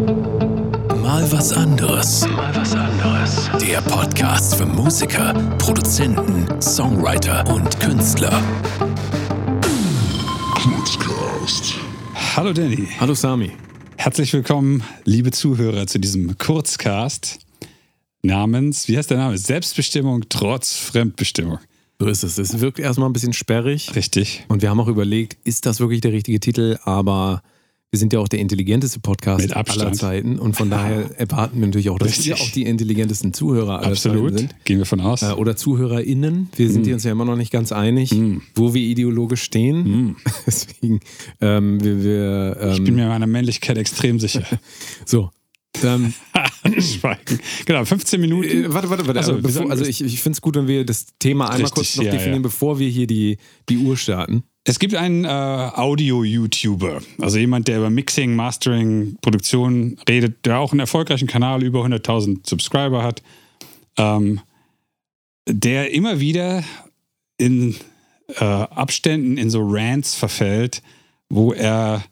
Mal was anderes. Mal was anderes. Der Podcast für Musiker, Produzenten, Songwriter und Künstler. Hallo Danny. Hallo Sami. Herzlich willkommen, liebe Zuhörer, zu diesem Kurzcast namens, wie heißt der Name? Selbstbestimmung trotz Fremdbestimmung. So ist es. Es wirkt erstmal ein bisschen sperrig. Richtig. Und wir haben auch überlegt, ist das wirklich der richtige Titel? Aber wir sind ja auch der intelligenteste Podcast Mit Abstand. aller Zeiten. Und von daher erwarten wir natürlich auch, dass Richtig. wir auch die intelligentesten Zuhörer aller Absolut. Zeiten sind. Gehen wir von aus. Äh, Oder ZuhörerInnen. Wir sind uns ja immer noch nicht ganz einig, wo wir ideologisch stehen. Deswegen, ähm, wir, wir ähm, ich bin mir meiner Männlichkeit extrem sicher. so. Ähm, Schweigen. Genau, 15 Minuten. Äh, warte, warte, warte. So, aber wir bevor, also ich, ich finde es gut, wenn wir das Thema einmal Richtig, kurz noch ja, definieren, ja. bevor wir hier die, die Uhr starten. Es gibt einen äh, Audio-YouTuber, also jemand, der über Mixing, Mastering, Produktion redet, der auch einen erfolgreichen Kanal, über 100.000 Subscriber hat, ähm, der immer wieder in äh, Abständen in so Rants verfällt, wo er,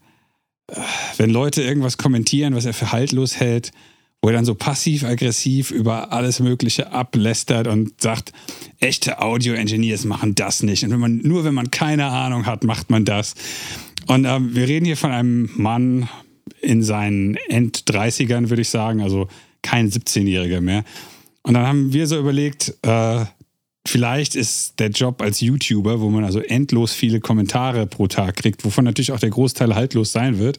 äh, wenn Leute irgendwas kommentieren, was er für haltlos hält, wo er dann so passiv-aggressiv über alles Mögliche ablästert und sagt, echte Audio-Engineers machen das nicht. Und wenn man, nur wenn man keine Ahnung hat, macht man das. Und ähm, wir reden hier von einem Mann in seinen End-30ern, würde ich sagen, also kein 17-Jähriger mehr. Und dann haben wir so überlegt, äh, vielleicht ist der Job als YouTuber, wo man also endlos viele Kommentare pro Tag kriegt, wovon natürlich auch der Großteil haltlos sein wird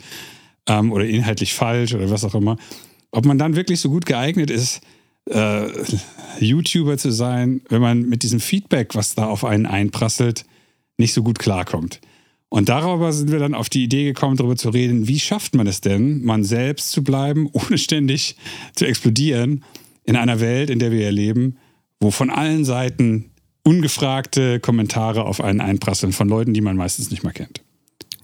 ähm, oder inhaltlich falsch oder was auch immer, ob man dann wirklich so gut geeignet ist, äh, YouTuber zu sein, wenn man mit diesem Feedback, was da auf einen einprasselt, nicht so gut klarkommt. Und darüber sind wir dann auf die Idee gekommen, darüber zu reden, wie schafft man es denn, man selbst zu bleiben, ohne ständig zu explodieren in einer Welt, in der wir leben, wo von allen Seiten ungefragte Kommentare auf einen einprasseln von Leuten, die man meistens nicht mal kennt.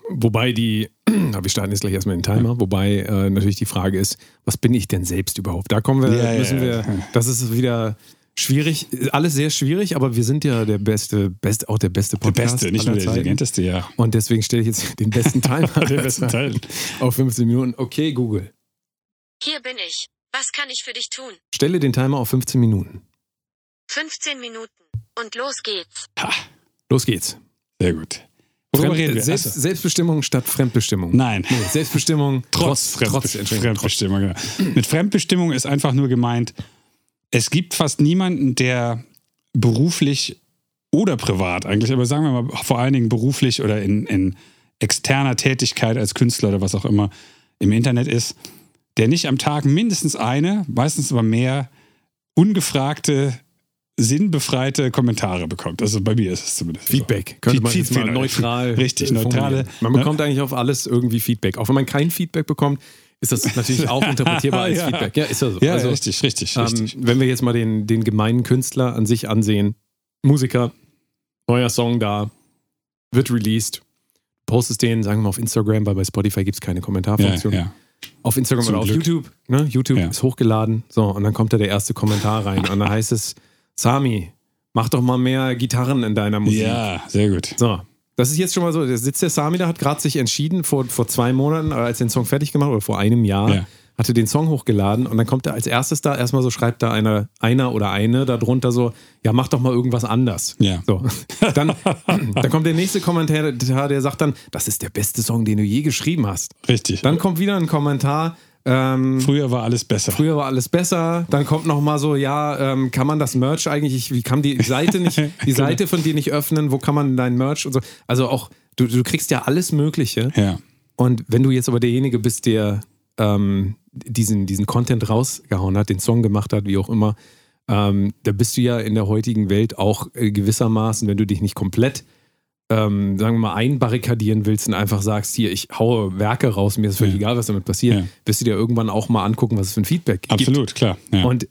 Wobei die, aber wir starten jetzt gleich erstmal den Timer, wobei äh, natürlich die Frage ist, was bin ich denn selbst überhaupt? Da kommen wir, Ja, ja, müssen wir, ja. das ist wieder schwierig, alles sehr schwierig, aber wir sind ja der beste, best, auch der beste Der Podcast. Beste, nicht nur der Zeiten. intelligenteste, ja. Und deswegen stelle ich jetzt den besten Timer Den besten Teil. auf 15 Minuten. Okay, Google, Hier bin ich. Was kann ich für dich tun? stelle den Timer auf 15 Minuten. 15 Minuten. Und los geht's. Los geht's. Sehr gut. Worüber Fremd-? Selbst, Achso. Selbstbestimmung statt Fremdbestimmung. Nein. Nee, Selbstbestimmung Trotz, trotz, Fremdbe- trotz. Fremdbestimmung. Genau. Mit Fremdbestimmung ist einfach nur gemeint, es gibt fast niemanden, der beruflich oder privat eigentlich, aber sagen wir mal vor allen Dingen beruflich oder in, in externer Tätigkeit als Künstler oder was auch immer im Internet ist, der nicht am Tag mindestens eine, meistens aber mehr ungefragte, sinnbefreite Kommentare bekommt. Also bei mir ist es zumindest. Feedback. Könnte man jetzt mal Feedback. neutral. Richtig, neutrale. Man bekommt eigentlich auf alles irgendwie Feedback. Auch wenn man kein Feedback bekommt, ist das natürlich auch interpretierbar als Ja. Feedback. Ja, ist ja so. Ja, also, richtig, richtig, ähm, richtig. wenn wir jetzt mal den, den gemeinen Künstler an sich ansehen, Musiker, neuer Song da, wird released, postest den, sagen wir mal auf Instagram, weil bei Spotify gibt es keine Ja, Kommentarfunktion. ja. Auf Instagram Zum oder auf Glück. YouTube. Ne? YouTube Ja. ist hochgeladen. So, und dann kommt da der erste Kommentar rein. Und dann heißt es, Sami, mach doch mal mehr Gitarren in deiner Musik. Ja, sehr gut. So, das ist jetzt schon mal so. Da sitzt der Sami da, hat gerade sich entschieden, vor, vor zwei Monaten, äh, als er den Song fertig gemacht oder vor einem Jahr, Ja. hatte den Song hochgeladen und dann kommt er als erstes da, erstmal so schreibt da einer, einer oder eine darunter so, ja, mach doch mal irgendwas anders. Ja. So. Dann, dann kommt der nächste Kommentar, der sagt dann, das ist der beste Song, den du je geschrieben hast. Richtig. Dann kommt wieder ein Kommentar, ähm, Früher war alles besser. Früher war alles besser. Dann kommt noch mal so, ja, ähm, kann man das Merch eigentlich, ich, wie kann die Seite nicht, die Genau. Seite von dir nicht öffnen? Wo kann man dein Merch und so? Also auch, du, du kriegst ja alles Mögliche. Ja. Und wenn du jetzt aber derjenige bist, der ähm, diesen, diesen Content rausgehauen hat, den Song gemacht hat, wie auch immer, ähm, da bist du ja in der heutigen Welt auch äh, gewissermaßen, wenn du dich nicht komplett ähm, sagen wir mal, einbarrikadieren willst und einfach sagst, hier, ich haue Werke raus, mir ist völlig Ja. egal, was damit passiert, Ja. wirst du dir irgendwann auch mal angucken, was es für ein Feedback gibt. Absolut, klar. Ja. Und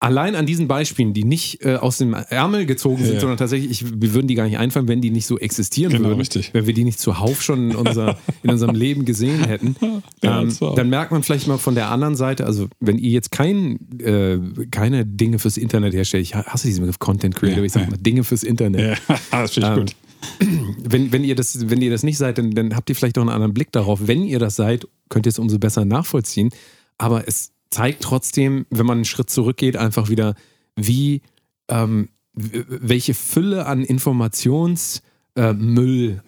allein an diesen Beispielen, die nicht äh, aus dem Ärmel gezogen sind, Ja. sondern tatsächlich, ich, wir würden die gar nicht einfallen, wenn die nicht so existieren Genau, würden. richtig. Wenn wir die nicht zuhauf schon in, unser, in unserem Leben gesehen hätten. Ja, ähm, dann merkt man vielleicht mal von der anderen Seite, also wenn ihr jetzt kein, äh, keine Dinge fürs Internet herstellt, ich hasse diesen Begriff Content Creator, Ja, ich sage mal Dinge fürs Internet. ja. das finde ich Ähm, gut. wenn, wenn, ihr das, wenn ihr das nicht seid, dann, dann habt ihr vielleicht auch einen anderen Blick darauf. Wenn ihr das seid, könnt ihr es umso besser nachvollziehen. Aber es zeigt trotzdem, wenn man einen Schritt zurückgeht, einfach wieder, wie ähm, welche Fülle an Informationsmüll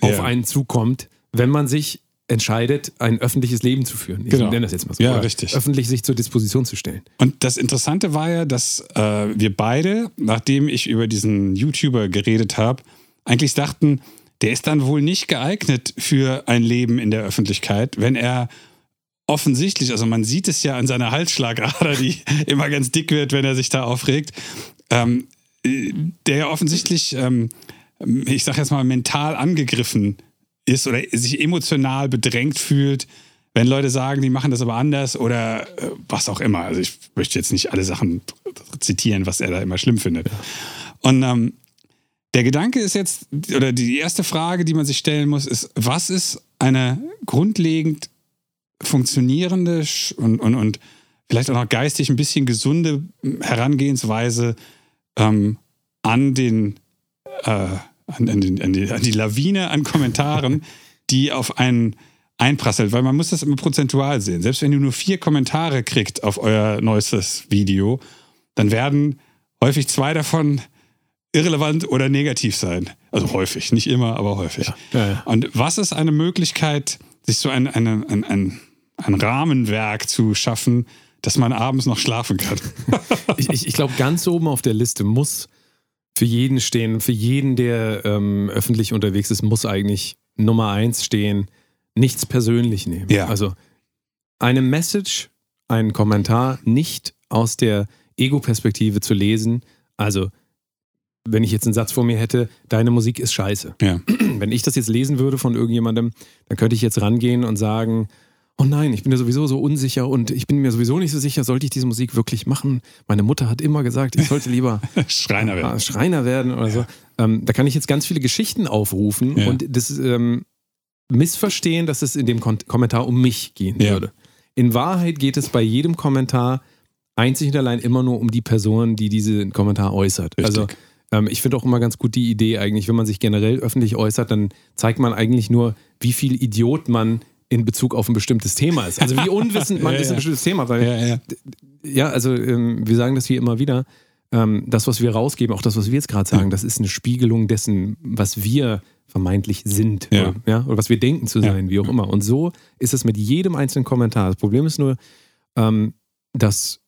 äh, auf einen zukommt, wenn man sich entscheidet, ein öffentliches Leben zu führen. Ich Genau. nenne das jetzt mal so. Ja, richtig. Öffentlich sich zur Disposition zu stellen. Und das Interessante war ja, dass äh, wir beide, nachdem ich über diesen YouTuber geredet habe, eigentlich dachten, der ist dann wohl nicht geeignet für ein Leben in der Öffentlichkeit, wenn er offensichtlich, also man sieht es ja an seiner Halsschlagader, die immer ganz dick wird, wenn er sich da aufregt, ähm, äh, der ja offensichtlich, ähm, ich sag jetzt mal, mental angegriffen ist oder sich emotional bedrängt fühlt, wenn Leute sagen, die machen das aber anders oder äh, was auch immer. Also ich möchte jetzt nicht alle Sachen zitieren, was er da immer schlimm findet. Und ähm, der Gedanke ist jetzt, oder die erste Frage, die man sich stellen muss, ist, was ist eine grundlegend funktionierende und, und, und vielleicht auch noch geistig ein bisschen gesunde Herangehensweise ähm, an den äh, an, an, den, an, die, an die Lawine an Kommentaren, die auf einen einprasselt, weil man muss das immer prozentual sehen. Selbst wenn ihr nur vier Kommentare kriegt auf euer neuestes Video, dann werden häufig zwei davon irrelevant oder negativ sein. Also häufig, nicht immer, aber häufig. Ja, ja. Und was ist eine Möglichkeit, sich so ein, eine, ein, ein, ein Rahmenwerk zu schaffen, dass man abends noch schlafen kann? ich, ich, ich glaube, ganz oben auf der Liste muss für jeden stehen, für jeden, der ähm, öffentlich unterwegs ist, muss eigentlich Nummer eins stehen, nichts persönlich nehmen. Ja. Also eine Message, einen Kommentar nicht aus der Ego-Perspektive zu lesen. Also, wenn ich jetzt einen Satz vor mir hätte, deine Musik ist scheiße. ja. Wenn ich das jetzt lesen würde von irgendjemandem, dann könnte ich jetzt rangehen und sagen, oh nein, ich bin ja sowieso so unsicher und ich bin mir sowieso nicht so sicher, sollte ich diese Musik wirklich machen? Meine Mutter hat immer gesagt, ich sollte lieber Schreiner werden. ah, Schreiner werden oder so. Ähm, da kann ich jetzt ganz viele Geschichten aufrufen Ja. und das ähm, missverstehen, dass es in dem Kon Kommentar um mich gehen Ja. würde. In Wahrheit geht es bei jedem Kommentar einzig und allein immer nur um die Person, die diesen Kommentar äußert. Richtig. Also ähm, ich finde auch immer ganz gut die Idee eigentlich, wenn man sich generell öffentlich äußert, dann zeigt man eigentlich nur, wie viel Idiot man in Bezug auf ein bestimmtes Thema ist. Also wie unwissend man Ja, ist ein bestimmtes Thema, weil Ja, ja. ja, also ähm, wir sagen das hier immer wieder. Ähm, das, was wir rausgeben, auch das, was wir jetzt gerade sagen, das ist eine Spiegelung dessen, was wir vermeintlich sind. Ja. Oder, ja, oder was wir denken zu sein, wie auch immer. Und so ist es mit jedem einzelnen Kommentar. Das Problem ist nur, ähm, dass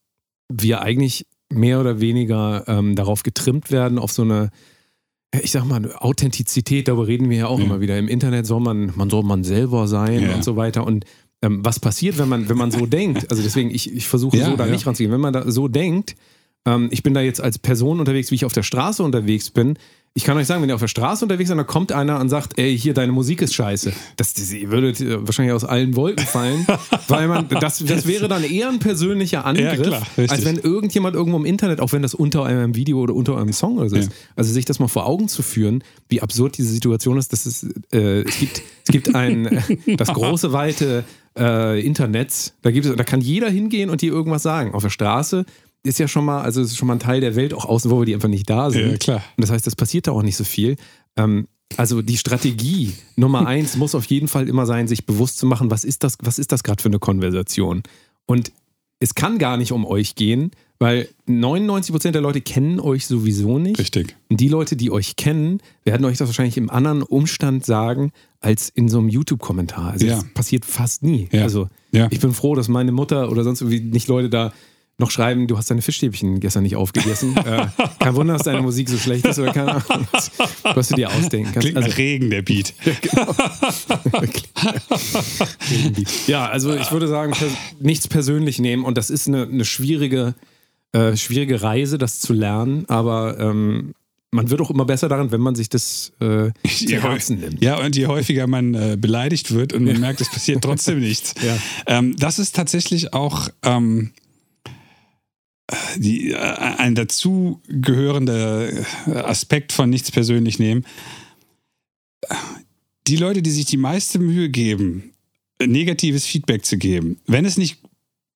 wir eigentlich mehr oder weniger ähm, darauf getrimmt werden, auf so eine, ich sag mal, Authentizität, darüber reden wir ja auch Ja. immer wieder. Im Internet soll man, man soll man selber sein Ja. und so weiter. Und ähm, was passiert, wenn man, wenn man so denkt? Also deswegen, ich, ich versuche Ja, so da ja. nicht ranzugehen. Wenn man da so denkt, ähm, ich bin da jetzt als Person unterwegs, wie ich auf der Straße unterwegs bin. Ich kann euch sagen, wenn ihr auf der Straße unterwegs seid, dann kommt einer und sagt, ey, hier, deine Musik ist scheiße. Das, das ihr würdet wahrscheinlich aus allen Wolken fallen, weil man, das, das wäre dann eher ein persönlicher Angriff, klar, richtig. als wenn irgendjemand irgendwo im Internet, auch wenn das unter einem Video oder unter einem Song oder so ist, Ja. also sich das mal vor Augen zu führen, wie absurd diese Situation ist, dass es, äh, es gibt, es gibt ein, das große, weite äh, Internet, da gibt es, da kann jeder hingehen und dir irgendwas sagen. Auf der Straße ist ja schon mal, also es ist schon mal ein Teil der Welt auch außen, wo wir die einfach nicht da sind. Ja, klar. Und das heißt, das passiert da auch nicht so viel. Ähm, also die Strategie Nummer eins muss auf jeden Fall immer sein, sich bewusst zu machen, was ist das, was ist das gerade für eine Konversation? Und es kann gar nicht um euch gehen, weil 99% der Leute kennen euch sowieso nicht. Richtig. Und die Leute, die euch kennen, werden euch das wahrscheinlich im anderen Umstand sagen, als in so einem YouTube-Kommentar. Also Ja. das passiert fast nie. Ja. Also Ja. ich bin froh, dass meine Mutter oder sonst irgendwie nicht Leute da noch schreiben, du hast deine Fischstäbchen gestern nicht aufgegessen. äh, kein Wunder, dass deine Musik so schlecht ist oder keine Ahnung, was, du dir ausdenken kannst. Klingt Also, nach Regen, der Beat. ja, also ich würde sagen, nichts persönlich nehmen und das ist eine, eine schwierige, äh, schwierige Reise, das zu lernen, aber ähm, man wird auch immer besser daran, wenn man sich das äh, zu Herzen nimmt. Ja, und je häufiger man äh, beleidigt wird und man merkt, es passiert trotzdem nichts. Ja. Ähm, das ist tatsächlich auch ähm, die, äh, ein dazugehörender Aspekt von nichts persönlich nehmen. Die Leute, die sich die meiste Mühe geben, negatives Feedback zu geben, wenn es nicht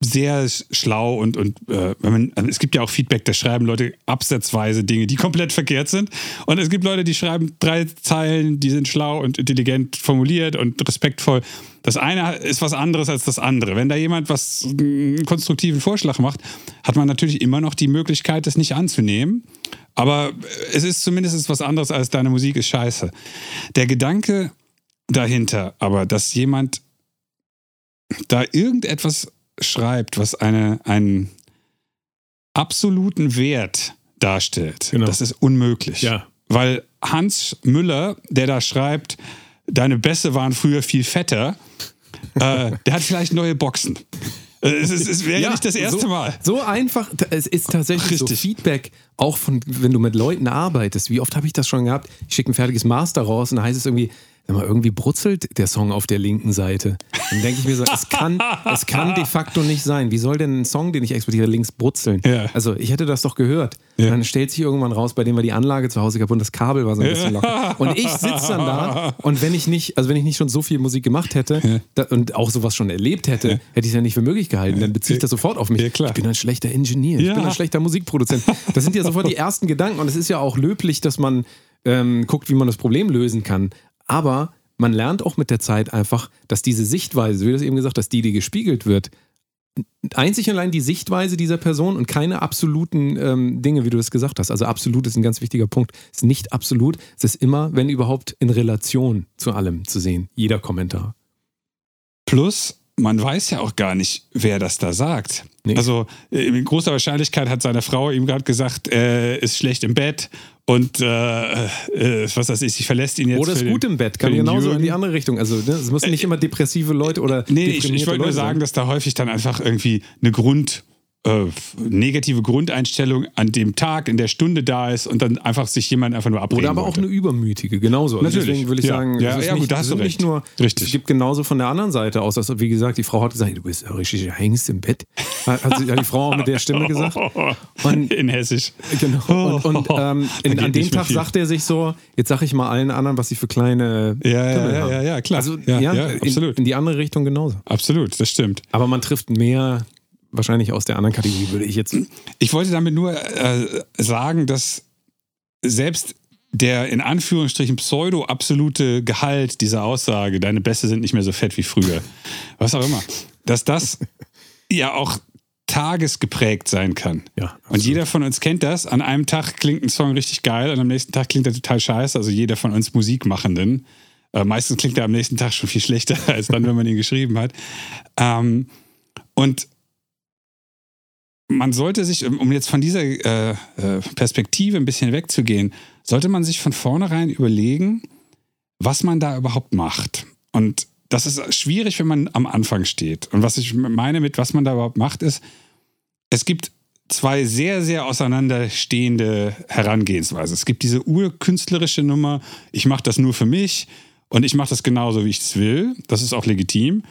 sehr schlau und, und äh, wenn man, also es gibt ja auch Feedback, da schreiben Leute absatzweise Dinge, die komplett verkehrt sind. Und es gibt Leute, die schreiben drei Zeilen, die sind schlau und intelligent formuliert und respektvoll. Das eine ist was anderes als das andere. Wenn da jemand was einen konstruktiven Vorschlag macht, hat man natürlich immer noch die Möglichkeit, das nicht anzunehmen. Aber es ist zumindest was anderes als deine Musik ist scheiße. Der Gedanke dahinter, aber dass jemand da irgendetwas schreibt, was eine, einen absoluten Wert darstellt, Genau. das ist unmöglich. Ja. Weil Hans Müller, der da schreibt, deine Bässe waren früher viel fetter, äh, der hat vielleicht neue Boxen. Äh, Es, ist- es wäre ja, nicht das erste so, Mal. So einfach, es ist tatsächlich so Richtig. Feedback, auch von, wenn du mit Leuten arbeitest. Wie oft habe ich das schon gehabt? Ich schicke ein fertiges Master raus und dann heißt es irgendwie, mal, irgendwie brutzelt der Song auf der linken Seite. Dann denke ich mir so, es kann, es kann de facto nicht sein. Wie soll denn ein Song, den ich exportiere, links brutzeln? Ja. Also ich hätte das doch gehört. Ja. Und dann stellt sich irgendwann raus, bei dem war die Anlage zu Hause kaputt und das Kabel war so ein bisschen locker. Und ich sitze dann da und wenn ich nicht, also wenn ich nicht schon so viel Musik gemacht hätte da, und auch sowas schon erlebt hätte, hätte ich es ja nicht für möglich gehalten. Dann beziehe ich das sofort auf mich. Ja. Ich bin ein schlechter Ingenieur, ich Ja. bin ein schlechter Musikproduzent. Das sind ja sofort die ersten Gedanken und es ist ja auch löblich, dass man ähm, guckt, wie man das Problem lösen kann. Aber man lernt auch mit der Zeit einfach, dass diese Sichtweise, wie du es eben gesagt hast, die, die gespiegelt wird, einzig und allein die Sichtweise dieser Person und keine absoluten ähm, Dinge, wie du es gesagt hast. Also absolut ist ein ganz wichtiger Punkt. Es ist nicht absolut, es ist immer, wenn überhaupt, in Relation zu allem zu sehen. Jeder Kommentar. Plus, man weiß ja auch gar nicht, wer das da sagt. Nee. Also äh, mit großer Wahrscheinlichkeit hat seine Frau ihm gerade gesagt, er ist schlecht im Bett und äh, äh, was weiß ich, sie verlässt ihn jetzt. Oder ist den- gut im Bett, kann den genauso in Jürgen. die andere Richtung. Also ne, es müssen nicht immer depressive Leute oder Nee, ich, ich wollte nur sagen, dass da häufig dann einfach irgendwie eine Grund, äh, negative Grundeinstellung an dem Tag, in der Stunde da ist und dann einfach sich jemand einfach nur abreden Oder aber auch wollte. eine übermütige, genauso. Also Natürlich. deswegen will ich Ja. sagen, Ja, ja, gut, nicht, da hast du recht. nicht nur, Richtig. es gibt genauso von der anderen Seite aus, dass, wie gesagt, die Frau hat gesagt, du bist ein richtiger Hengst im Bett. Hat, hat die Frau auch mit der Stimme gesagt. Und in Hessisch. Genau. Und, und ähm, in, an dem Tag viel. sagt er sich so, jetzt sag ich mal allen anderen, was sie für kleine Ja, ja, ja, haben. ja, ja, klar. Also Ja, ja, ja, in, absolut. in die andere Richtung genauso. Absolut, das stimmt. Aber man trifft mehr wahrscheinlich aus der anderen Kategorie, würde ich jetzt. Ich wollte damit nur äh, sagen, dass selbst der in Anführungsstrichen pseudo-absolute Gehalt dieser Aussage, deine Bässe sind nicht mehr so fett wie früher, was auch immer, dass das ja auch tagesgeprägt sein kann. Ja, Und jeder von uns kennt das. An einem Tag klingt ein Song richtig geil und am nächsten Tag klingt er total scheiße. Also jeder von uns Musikmachenden. Äh, meistens klingt er am nächsten Tag schon viel schlechter als dann, wenn man ihn geschrieben hat. Ähm, und man sollte sich, um um jetzt von dieser äh, äh, Perspektive ein bisschen wegzugehen, sollte man sich von vornherein überlegen, was man da überhaupt macht. Und das ist schwierig, wenn man am Anfang steht. Und was ich meine mit, was man da überhaupt macht, ist, es gibt zwei sehr, sehr auseinanderstehende Herangehensweisen. Es gibt diese urkünstlerische Nummer, ich mache das nur für mich und ich mache das genauso, wie ich es will. Das ist auch legitim.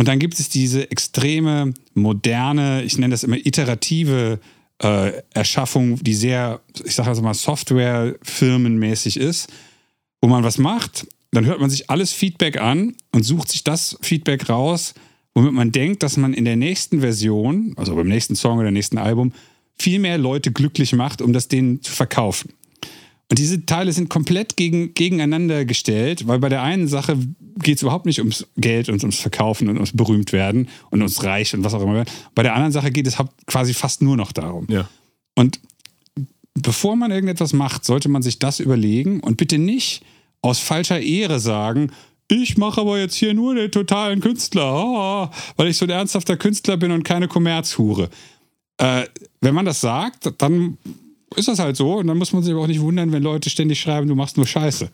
Und dann gibt es diese extreme, moderne, ich nenne das immer iterative äh, Erschaffung, die sehr, ich sage also mal, Software-firmenmäßig ist, wo man was macht, dann hört man sich alles Feedback an und sucht sich das Feedback raus, womit man denkt, dass man in der nächsten Version, also beim nächsten Song oder nächsten Album, viel mehr Leute glücklich macht, um das denen zu verkaufen. Und diese Teile sind komplett gegen, gegeneinander gestellt, weil bei der einen Sache geht es überhaupt nicht ums Geld und ums Verkaufen und ums Berühmtwerden und ums Reich und was auch immer. Bei der anderen Sache geht es quasi fast nur noch darum. Ja. Und bevor man irgendetwas macht, sollte man sich das überlegen und bitte nicht aus falscher Ehre sagen, ich mache aber jetzt hier nur den totalen Künstler, weil ich so ein ernsthafter Künstler bin und keine Kommerzhure. Äh, wenn man das sagt, dann ist das halt so und dann muss man sich aber auch nicht wundern, wenn Leute ständig schreiben, du machst nur Scheiße.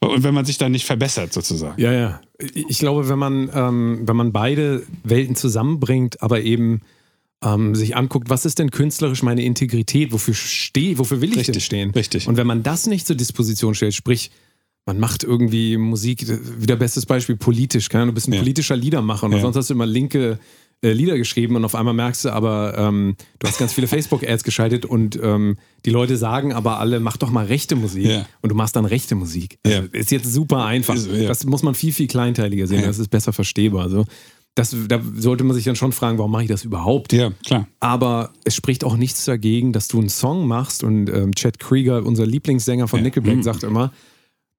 Und wenn man sich dann nicht verbessert, sozusagen. Ja, ja. Ich glaube, wenn man, ähm, wenn man beide Welten zusammenbringt, aber eben ähm, sich anguckt, was ist denn künstlerisch meine Integrität, wofür stehe, wofür will ich denn Richtig, stehen? richtig. Und wenn man das nicht zur Disposition stellt, sprich, man macht irgendwie Musik, wieder bestes Beispiel, politisch, keine Ahnung, du bist ein Ja. politischer Liedermacher und Ja. sonst hast du immer linke äh, Lieder geschrieben und auf einmal merkst du aber, ähm, du hast ganz viele Facebook-Ads geschaltet und ähm, die Leute sagen aber alle, mach doch mal rechte Musik Ja. und du machst dann rechte Musik. Also Ja. Ist jetzt super einfach. Ist- ja. Das muss man viel, viel kleinteiliger sehen, das ist besser verstehbar. So. das, da sollte man sich dann schon fragen, warum mache ich das überhaupt? Ja, klar. Aber es spricht auch nichts dagegen, dass du einen Song machst und ähm, Chad Krieger, unser Lieblingssänger von. Nickelback, Mhm. sagt immer,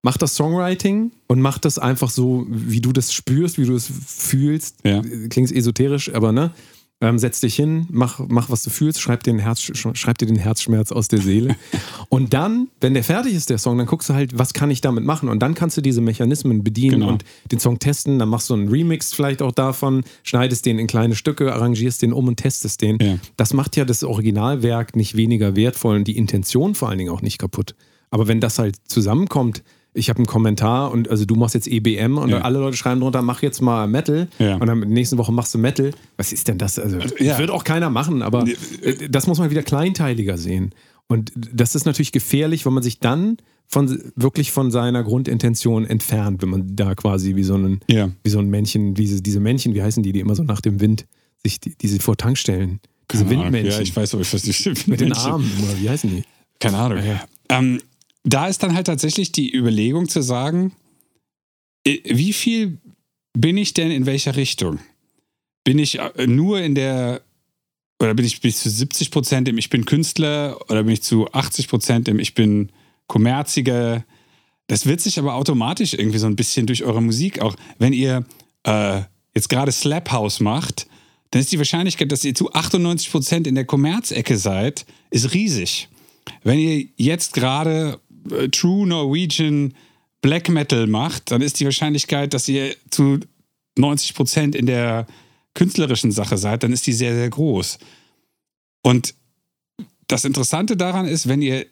mach das Songwriting und mach das einfach so, wie du das spürst, wie du es fühlst. Ja. Klingt esoterisch, aber ne? Ähm, setz dich hin, mach, mach, was du fühlst, schreib dir, den Herz, schreib dir den Herzschmerz aus der Seele. und dann, wenn der fertig ist, der Song, dann guckst du halt, was kann ich damit machen? Und dann kannst du diese Mechanismen bedienen Genau. und den Song testen. Dann machst du einen Remix vielleicht auch davon, schneidest den in kleine Stücke, arrangierst den um und testest den. Ja. Das macht ja das Originalwerk nicht weniger wertvoll und die Intention vor allen Dingen auch nicht kaputt. Aber wenn das halt zusammenkommt, ich habe einen Kommentar und also du machst jetzt EBM und Ja. alle Leute schreiben drunter, mach jetzt mal Metal Ja. und dann nächste Woche machst du Metal. Was ist denn das? Also Ja. wird auch keiner machen, aber äh, das muss man wieder kleinteiliger sehen. Und das ist natürlich gefährlich, wenn man sich dann von wirklich von seiner Grundintention entfernt, wenn man da quasi wie so ein Ja. wie so ein Männchen, diese, diese Männchen, wie heißen die, die immer so nach dem Wind sich die, diese vor Tankstellen, diese Keine Ahnung. Windmännchen Ja, ich weiß, aber ich weiß nicht. mit den Armen wie heißen die? Keine Ahnung. Ja. Ähm, da ist dann halt tatsächlich die Überlegung zu sagen, äh, wie viel bin ich denn in welcher Richtung? Bin ich äh, nur in der, oder bin ich bis zu 70 Prozent im Ich bin Künstler oder bin ich zu 80 Prozent im Ich bin Kommerziger? Das wird sich aber automatisch irgendwie so ein bisschen durch eure Musik auch, wenn ihr äh, jetzt gerade Slap House macht, dann ist die Wahrscheinlichkeit, dass ihr zu 98 Prozent in der Kommerzecke seid, ist riesig. Wenn ihr jetzt gerade True Norwegian Black Metal macht, dann ist die Wahrscheinlichkeit, dass ihr zu 90 Prozent in der künstlerischen Sache seid, dann ist die sehr, sehr groß. Und das Interessante daran ist, wenn ihr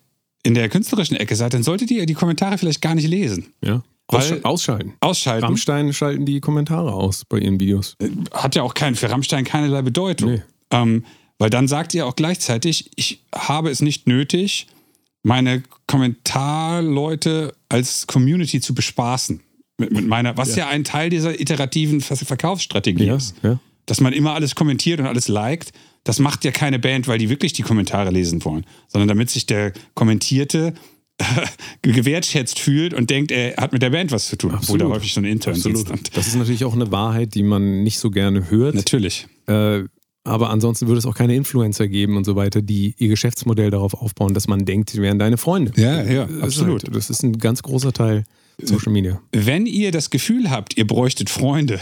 in der künstlerischen Ecke seid, dann solltet ihr die Kommentare vielleicht gar nicht lesen. Ja. Weil- Aussch ausschalten. Ausschalten. Rammstein schalten die Kommentare aus bei ihren Videos. hat ja auch kein, für Rammstein keinerlei Bedeutung. Nee. Ähm, weil dann sagt ihr auch gleichzeitig, ich habe es nicht nötig, meine Kommentarleute als Community zu bespaßen. Mit, mit meiner, was ja. ein Teil dieser iterativen Ver- Verkaufsstrategie Ja, ist. ja. Dass man immer alles kommentiert und alles liked. Das macht ja keine Band, weil die wirklich die Kommentare lesen wollen, sondern damit sich der Kommentierte gewertschätzt fühlt und denkt, er hat mit der Band was zu tun, obwohl da Absolut. häufig so ein Intern Absolut. sitzt. Das ist natürlich auch eine Wahrheit, die man nicht so gerne hört. natürlich. Äh, aber ansonsten würde es auch keine Influencer geben und so weiter, die ihr Geschäftsmodell darauf aufbauen, dass man denkt, sie wären deine Freunde. Ja, ja, Das ist absolut. Halt, das ist ein ganz großer Teil Social Media. wenn ihr das Gefühl habt, ihr bräuchtet Freunde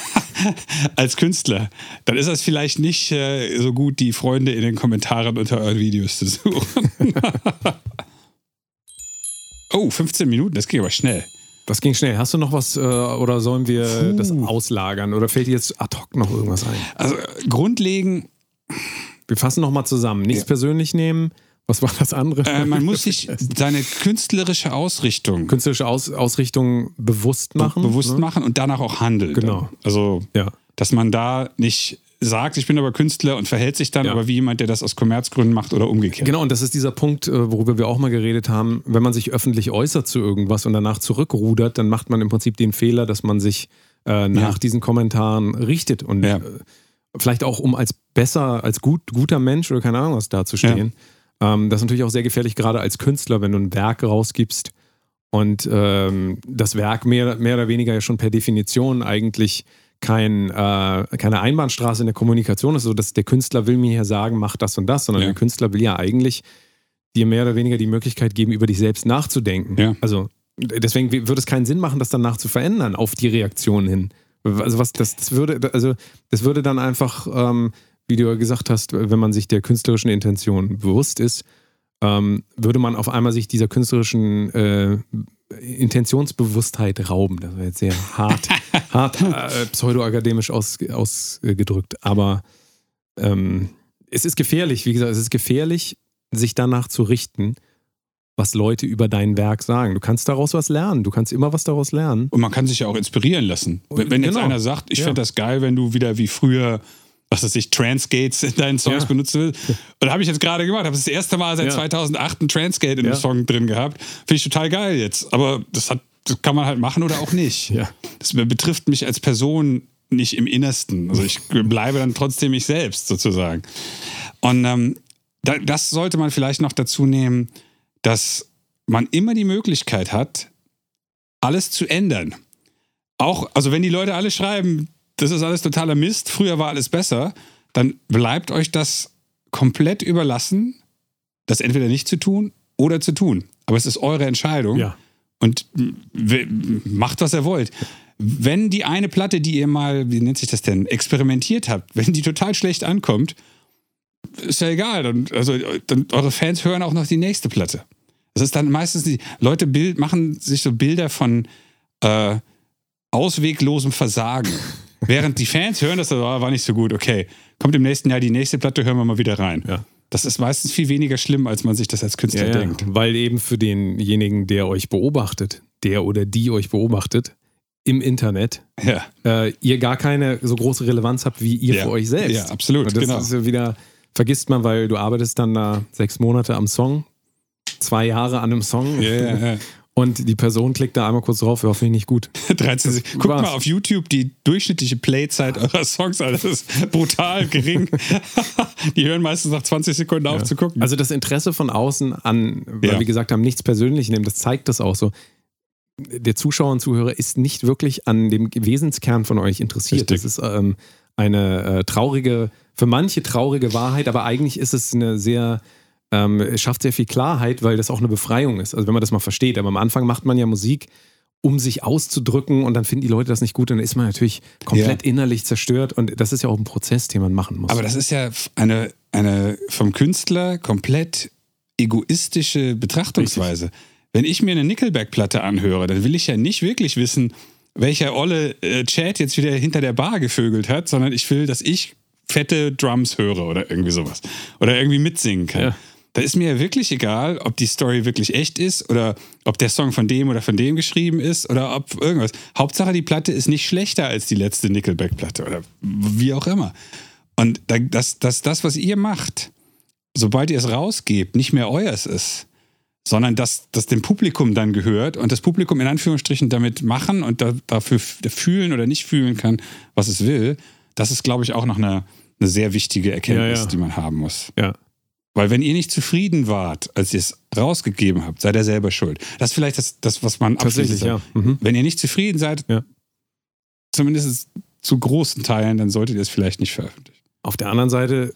als Künstler, dann ist das vielleicht nicht äh, so gut, die Freunde in den Kommentaren unter euren Videos zu suchen. oh, 15 Minuten, das ging aber schnell. Das ging schnell. Hast du noch was äh, oder sollen wir das auslagern oder fällt dir jetzt ad hoc noch irgendwas ein? Also äh, grundlegend, Wir fassen noch mal zusammen. Nichts persönlich nehmen. Was war das andere? äh, man muss sich seine künstlerische Ausrichtung Künstlerische Aus Ausrichtung bewusst machen. bewusst ne? machen und danach auch handeln. Genau. Also, Ja. dass man da nicht sagt, ich bin aber Künstler und verhält sich dann Ja. aber wie jemand, der das aus Kommerzgründen macht oder umgekehrt. Genau, und das ist dieser Punkt, äh, worüber wir auch mal geredet haben. Wenn man sich öffentlich äußert zu irgendwas und danach zurückrudert, dann macht man im Prinzip den Fehler, dass man sich äh, nach Ja. diesen Kommentaren richtet und Ja. äh, vielleicht auch um als besser, als gut, guter Mensch oder keine Ahnung was dazustehen. Ähm, das ist natürlich auch sehr gefährlich, gerade als Künstler, wenn du ein Werk rausgibst und ähm, das Werk mehr, mehr oder weniger ja schon per Definition eigentlich kein, äh, keine Einbahnstraße in der Kommunikation ist, so dass der Künstler will mir ja sagen, mach das und das, sondern Ja. der Künstler will ja eigentlich dir mehr oder weniger die Möglichkeit geben, über dich selbst nachzudenken. Ja. Also deswegen würde es keinen Sinn machen, das danach zu verändern auf die Reaktion hin. Also was das, das würde, also das würde dann einfach, ähm, wie du ja gesagt hast, wenn man sich der künstlerischen Intention bewusst ist, ähm, würde man auf einmal sich dieser künstlerischen äh, Intentionsbewusstheit rauben. Das war jetzt sehr hart, hart äh, pseudoakademisch ausgedrückt. Aus, äh, gedrückt. Aber ähm, es ist gefährlich, wie gesagt, es ist gefährlich, sich danach zu richten, was Leute über dein Werk sagen. Du kannst daraus was lernen. Du kannst immer was daraus lernen. Und man kann sich ja auch inspirieren lassen. Wenn, wenn jetzt Genau. einer sagt, ich Ja. fände das geil, wenn du wieder wie früher, was weiß ich, Transgates in deinen Songs Ja. benutzen willst. Und da habe ich jetzt gerade gemacht, habe das erste Mal seit Ja. 2008 ein Transgate in Ja. einem Song drin gehabt. Finde ich total geil jetzt. Aber das, hat, das kann man halt machen oder auch nicht. Ja. Das betrifft mich als Person nicht im Innersten. Also ich bleibe dann trotzdem ich selbst sozusagen. Und ähm, da, das sollte man vielleicht noch dazu nehmen, dass man immer die Möglichkeit hat, alles zu ändern. Auch, also wenn die Leute alle schreiben, das ist alles totaler Mist, früher war alles besser, dann bleibt euch das komplett überlassen, das entweder nicht zu tun oder zu tun. Aber es ist eure Entscheidung. Ja. Und macht, was ihr wollt. Wenn die eine Platte, die ihr mal, wie nennt sich das denn, experimentiert habt, wenn die total schlecht ankommt, ist ja egal. Dann, also, dann, eure Fans hören auch noch die nächste Platte. Das ist dann meistens die Leute Bild, machen sich so Bilder von äh, ausweglosem Versagen. Während die Fans hören, das oh, war nicht so gut, okay, kommt im nächsten Jahr die nächste Platte, hören wir mal wieder rein. Ja. Das ist meistens viel weniger schlimm, als man sich das als Künstler Ja, denkt. weil eben für denjenigen, der euch beobachtet, der oder die euch beobachtet, im Internet, Ja, äh, ihr gar keine so große Relevanz habt wie ihr für euch selbst. Ja, absolut, Und das genau. ist wieder, vergisst man, weil du arbeitest dann da sechs Monate am Song, zwei Jahre an einem Song ja. und die Person klickt da einmal kurz drauf, ja, finde ich nicht gut. 13 Sek- Guckt mal auf YouTube die durchschnittliche Playzeit eurer Songs an. Das ist brutal gering. die hören meistens nach 20 Sekunden auf zu gucken. Also das Interesse von außen an, weil Ja. wir gesagt haben, nichts persönlich nehmen, das zeigt das auch so. Der Zuschauer und Zuhörer ist nicht wirklich an dem Wesenskern von euch interessiert. Richtig. Das ist ähm, eine äh, traurige, für manche traurige Wahrheit, aber eigentlich ist es eine sehr, ähm, es schafft sehr viel Klarheit, weil das auch eine Befreiung ist. Also wenn man das mal versteht. Aber am Anfang macht man ja Musik, um sich auszudrücken und dann finden die Leute das nicht gut und dann ist man natürlich komplett innerlich zerstört und das ist ja auch ein Prozess, den man machen muss. Aber das ist ja eine, eine vom Künstler komplett egoistische Betrachtungsweise. Wenn ich mir eine Nickelback-Platte anhöre, dann will ich ja nicht wirklich wissen, welcher olle äh, Chat jetzt wieder hinter der Bar gevögelt hat, sondern ich will, dass ich fette Drums höre oder irgendwie sowas. Oder irgendwie mitsingen kann. Ja. Da ist mir ja wirklich egal, ob die Story wirklich echt ist oder ob der Song von dem oder von dem geschrieben ist oder ob irgendwas. Hauptsache, die Platte ist nicht schlechter als die letzte Nickelback-Platte oder wie auch immer. Und da- dass dass das, was ihr macht, sobald ihr es rausgebt, nicht mehr euers ist, sondern dass das dem Publikum dann gehört und das Publikum in Anführungsstrichen damit machen und da, dafür fühlen oder nicht fühlen kann, was es will, das ist, glaube ich, auch noch eine, eine sehr wichtige Erkenntnis, Ja, ja. die man haben muss. ja. Weil wenn ihr nicht zufrieden wart, als ihr es rausgegeben habt, seid ihr selber schuld. Das ist vielleicht das, das was man Tatsächlich, abschließend ja. sagt. Mhm. Wenn ihr nicht zufrieden seid, Ja. zumindest zu großen Teilen, dann solltet ihr es vielleicht nicht veröffentlichen. Auf der anderen Seite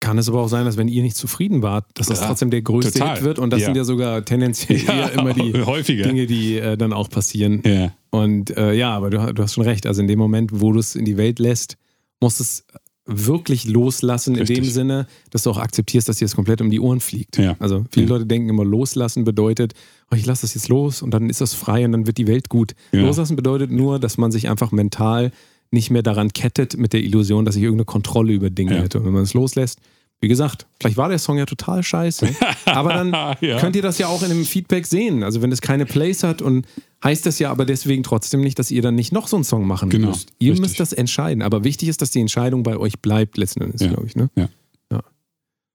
kann es aber auch sein, dass wenn ihr nicht zufrieden wart, dass das Ja, trotzdem der größte total. Hit wird und das Ja. sind ja sogar tendenziell eher immer die häufiger. Dinge, die äh, dann auch passieren. Ja. Und äh, ja, aber du, du hast schon recht. Also in dem Moment, wo du es in die Welt lässt, musst du es wirklich loslassen in dem Richtig. Sinne, dass du auch akzeptierst, dass dir das komplett um die Ohren fliegt. Ja. Also viele Ja. Leute denken immer, loslassen bedeutet, oh, ich lasse das jetzt los und dann ist das frei und dann wird die Welt gut. Ja. Loslassen bedeutet nur, dass man sich einfach mental nicht mehr daran kettet mit der Illusion, dass ich irgendeine Kontrolle über Dinge hätte. Und wenn man es loslässt, wie gesagt, vielleicht war der Song ja total scheiße, aber dann Ja. könnt ihr das ja auch in dem Feedback sehen. Also wenn es keine Plays hat und heißt das ja aber deswegen trotzdem nicht, dass ihr dann nicht noch so einen Song machen Genau, müsst. Ihr richtig. müsst das entscheiden. Aber wichtig ist, dass die Entscheidung bei euch bleibt letzten Endes, Ja. glaube ich. Ne?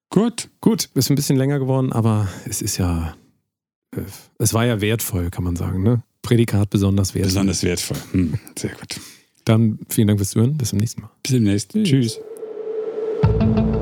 Gut. Gut, ist ein bisschen länger geworden, aber es ist ja, äh, es war ja wertvoll, kann man sagen. Ne? Prädikat besonders wertvoll. Besonders wertvoll. Hm, sehr gut. Dann vielen Dank fürs Zuhören. Bis zum nächsten Mal. Bis demnächst. Tschüss. Tschüss.